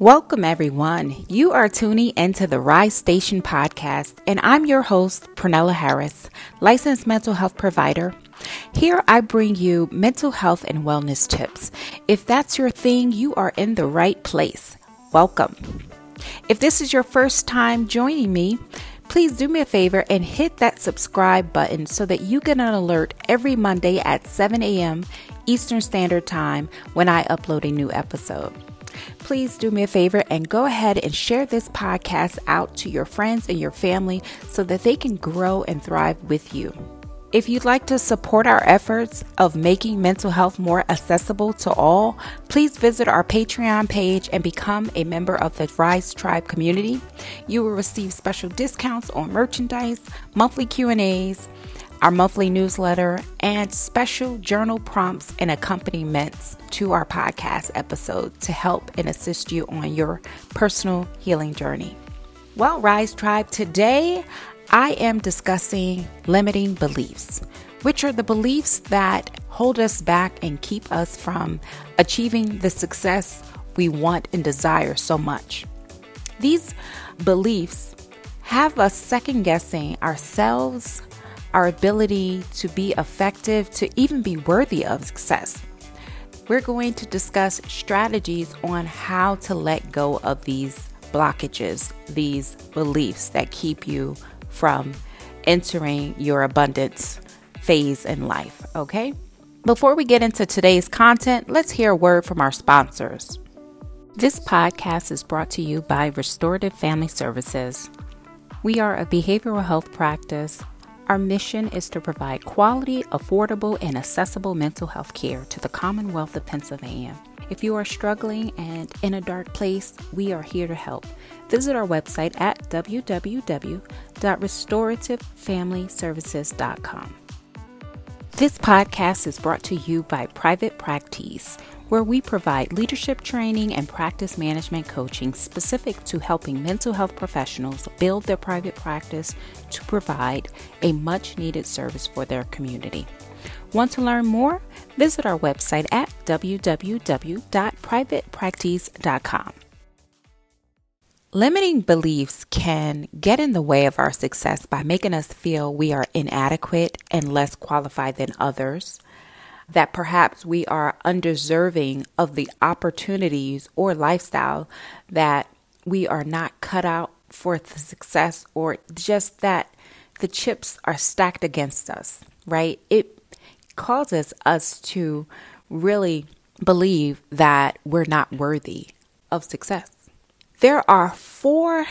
Welcome, everyone. You are tuning into the Rise Station podcast, and I'm your host, Pernella Harris, licensed mental health provider. Here I bring you mental health and wellness tips. If that's your thing, you are in the right place. Welcome. If this is your first time joining me, please do me a favor and hit that subscribe button so that you get an alert every Monday at 7 a.m. Eastern Standard Time when I upload a new episode please do me a favor and go ahead and share this podcast out to your friends and your family so that they can grow and thrive with you. If you'd like to support our efforts of making mental health more accessible to all, please visit our Patreon page and become a member of the Rise Tribe community. You will receive special discounts on merchandise, monthly Q&As, our monthly newsletter, and special journal prompts and accompaniments to our podcast episode to help and assist you on your personal healing journey. Well, Rise Tribe, today I am discussing limiting beliefs, which are the beliefs that hold us back and keep us from achieving the success we want and desire so much. These beliefs have us second guessing ourselves our ability to be effective, to even be worthy of success. We're going to discuss strategies on how to let go of these blockages, these beliefs that keep you from entering your abundance phase in life, okay? Before we get into today's content, let's hear a word from our sponsors. This podcast is brought to you by Restorative Family Services. We are a behavioral health practice our mission is to provide quality, affordable, and accessible mental health care to the Commonwealth of Pennsylvania. If you are struggling and in a dark place, we are here to help. Visit our website at www.restorativefamilyservices.com. This podcast is brought to you by Private Practice where we provide leadership training and practice management coaching specific to helping mental health professionals build their private practice to provide a much needed service for their community. Want to learn more? Visit our website at www.privatepractice.com. Limiting beliefs can get in the way of our success by making us feel we are inadequate and less qualified than others that perhaps we are undeserving of the opportunities or lifestyle that we are not cut out for the success or just that the chips are stacked against us, right? It causes us to really believe that we're not worthy of success. There are four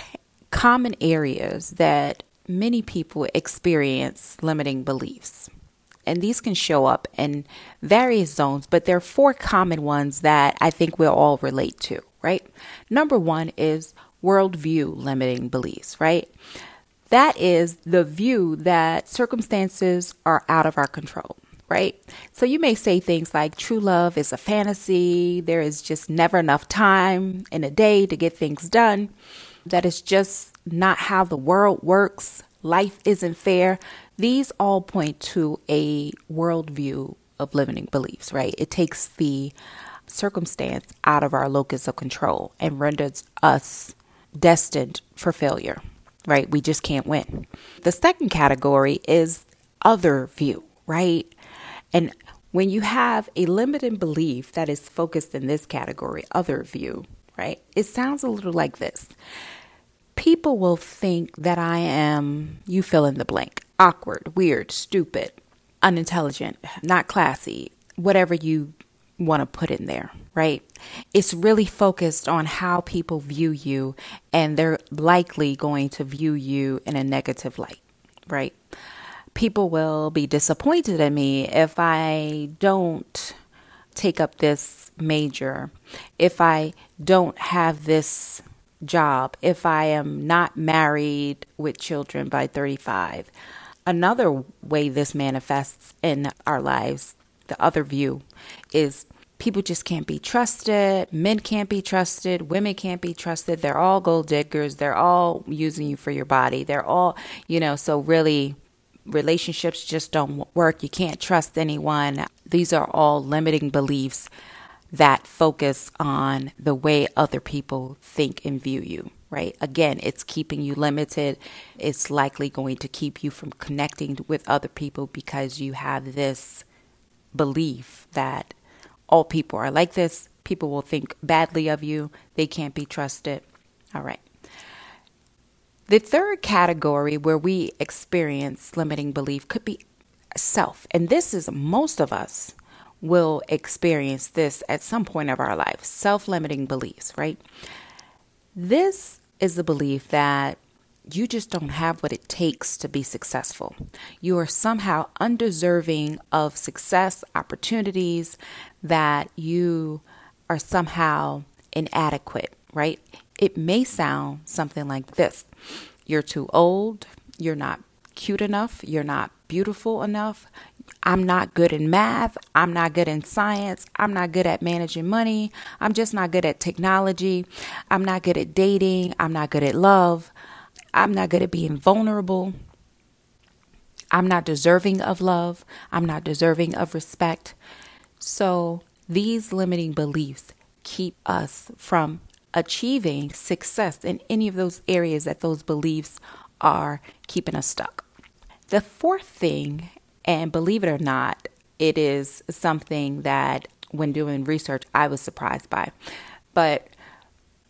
common areas that many people experience limiting beliefs and these can show up in various zones, but there are four common ones that I think we'll all relate to, right? Number one is worldview limiting beliefs, right? That is the view that circumstances are out of our control, right? So you may say things like true love is a fantasy, there is just never enough time in a day to get things done, that is just not how the world works, life isn't fair. These all point to a worldview of limiting beliefs, right? It takes the circumstance out of our locus of control and renders us destined for failure, right? We just can't win. The second category is other view, right? And when you have a limiting belief that is focused in this category, other view, right? It sounds a little like this. People will think that I am, you fill in the blank awkward, weird, stupid, unintelligent, not classy, whatever you want to put in there, right? It's really focused on how people view you, and they're likely going to view you in a negative light, right? People will be disappointed in me if I don't take up this major, if I don't have this job, if I am not married with children by 35 Another way this manifests in our lives, the other view, is people just can't be trusted. Men can't be trusted. Women can't be trusted. They're all gold diggers. They're all using you for your body. They're all, you know, so really relationships just don't work. You can't trust anyone. These are all limiting beliefs that focus on the way other people think and view you, right? Again, it's keeping you limited. It's likely going to keep you from connecting with other people because you have this belief that all people are like this. People will think badly of you. They can't be trusted. All right. The third category where we experience limiting belief could be self. And this is most of us will experience this at some point of our life self limiting beliefs, right? This is the belief that you just don't have what it takes to be successful. You are somehow undeserving of success, opportunities, that you are somehow inadequate, right? It may sound something like this You're too old, you're not cute enough, you're not beautiful enough, I'm not good in math. I'm not good in science. I'm not good at managing money. I'm just not good at technology. I'm not good at dating. I'm not good at love. I'm not good at being vulnerable. I'm not deserving of love. I'm not deserving of respect. So these limiting beliefs keep us from achieving success in any of those areas that those beliefs are keeping us stuck. The fourth thing and believe it or not, it is something that when doing research, I was surprised by. But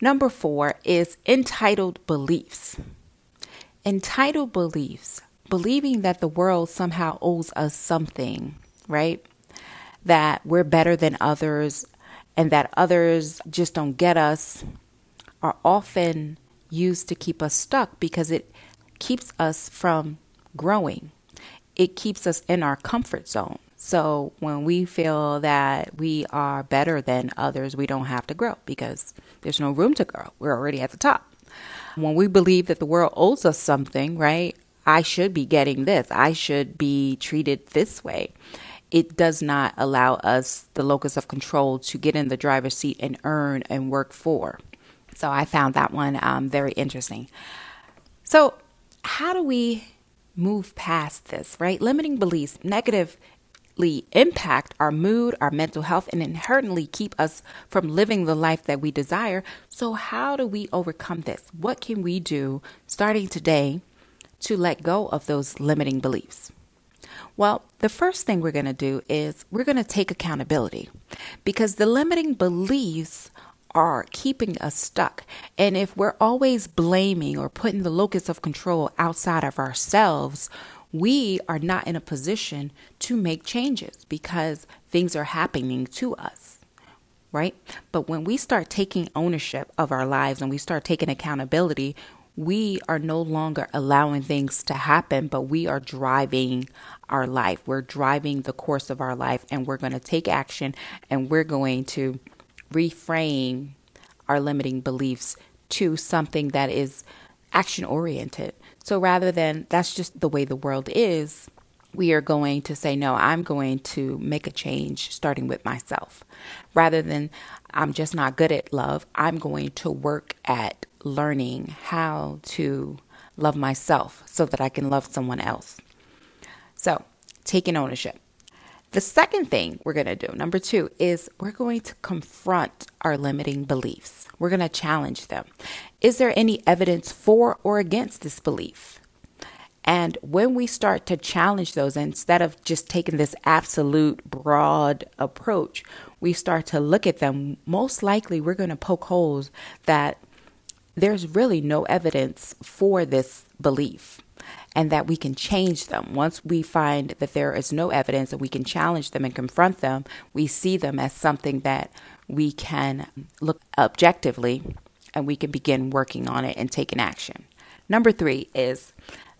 number four is entitled beliefs. Entitled beliefs, believing that the world somehow owes us something, right? That we're better than others and that others just don't get us, are often used to keep us stuck because it keeps us from growing it keeps us in our comfort zone. So when we feel that we are better than others, we don't have to grow because there's no room to grow. We're already at the top. When we believe that the world owes us something, right? I should be getting this. I should be treated this way. It does not allow us, the locus of control, to get in the driver's seat and earn and work for. So I found that one um, very interesting. So, how do we move past this, right? Limiting beliefs negatively impact our mood, our mental health, and inherently keep us from living the life that we desire. So, how do we overcome this? What can we do starting today to let go of those limiting beliefs? Well, the first thing we're going to do is we're going to take accountability because the limiting beliefs are keeping us stuck. And if we're always blaming or putting the locus of control outside of ourselves, we are not in a position to make changes because things are happening to us, right? But when we start taking ownership of our lives and we start taking accountability, we are no longer allowing things to happen, but we are driving our life. We're driving the course of our life, and we're going to take action and we're going to reframe our limiting beliefs to something that is action oriented. So rather than that's just the way the world is, we are going to say, no, I'm going to make a change starting with myself. Rather than I'm just not good at love, I'm going to work at learning how to love myself so that I can love someone else. So, taking ownership. The second thing we're going to do, number two, is we're going to confront our limiting beliefs. We're going to challenge them. Is there any evidence for or against this belief? And when we start to challenge those, instead of just taking this absolute broad approach, we start to look at them. Most likely, we're going to poke holes that there's really no evidence for this belief and that we can change them. Once we find that there is no evidence and we can challenge them and confront them, we see them as something that we can look objectively and we can begin working on it and taking action. Number three is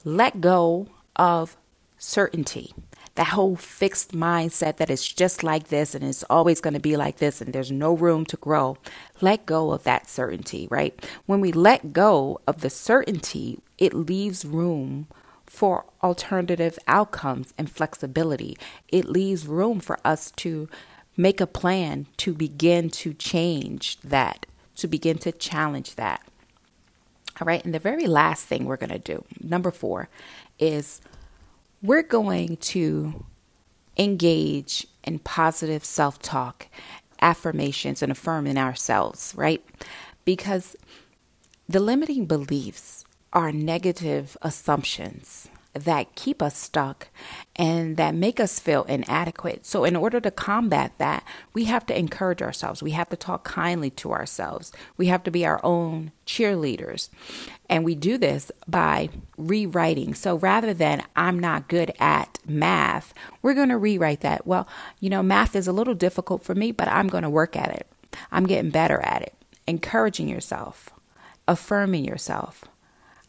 let go of certainty. That whole fixed mindset that it's just like this and it's always going to be like this and there's no room to grow. Let go of that certainty, right? When we let go of the certainty, it leaves room for alternative outcomes and flexibility. It leaves room for us to make a plan to begin to change that, to begin to challenge that. All right, and the very last thing we're going to do, number four, is we're going to engage in positive self talk affirmations and affirming ourselves, right? Because the limiting beliefs are negative assumptions that keep us stuck and that make us feel inadequate. So, in order to combat that, we have to encourage ourselves. We have to talk kindly to ourselves. We have to be our own cheerleaders. And we do this by rewriting. So, rather than I'm not good at math, we're going to rewrite that. Well, you know, math is a little difficult for me, but I'm going to work at it. I'm getting better at it. Encouraging yourself, affirming yourself.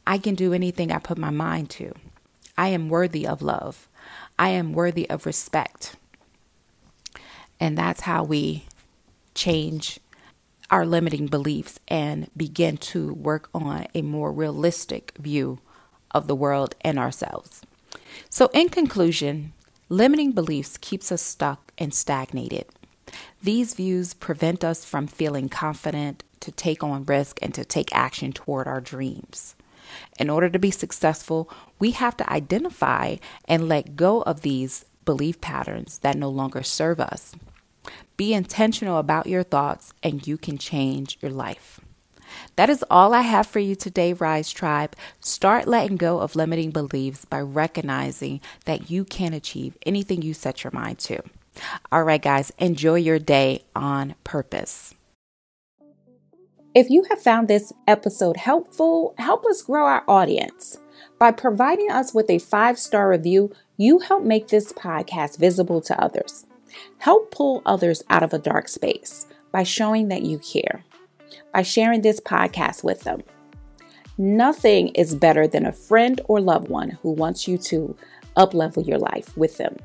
I can do anything I put my mind to. I am worthy of love. I am worthy of respect. And that's how we change our limiting beliefs and begin to work on a more realistic view of the world and ourselves. So in conclusion, limiting beliefs keeps us stuck and stagnated. These views prevent us from feeling confident to take on risk and to take action toward our dreams. In order to be successful, we have to identify and let go of these belief patterns that no longer serve us. Be intentional about your thoughts, and you can change your life. That is all I have for you today, Rise Tribe. Start letting go of limiting beliefs by recognizing that you can achieve anything you set your mind to. All right, guys, enjoy your day on purpose. If you have found this episode helpful, help us grow our audience. By providing us with a five star review, you help make this podcast visible to others. Help pull others out of a dark space by showing that you care, by sharing this podcast with them. Nothing is better than a friend or loved one who wants you to uplevel your life with them.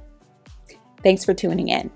Thanks for tuning in.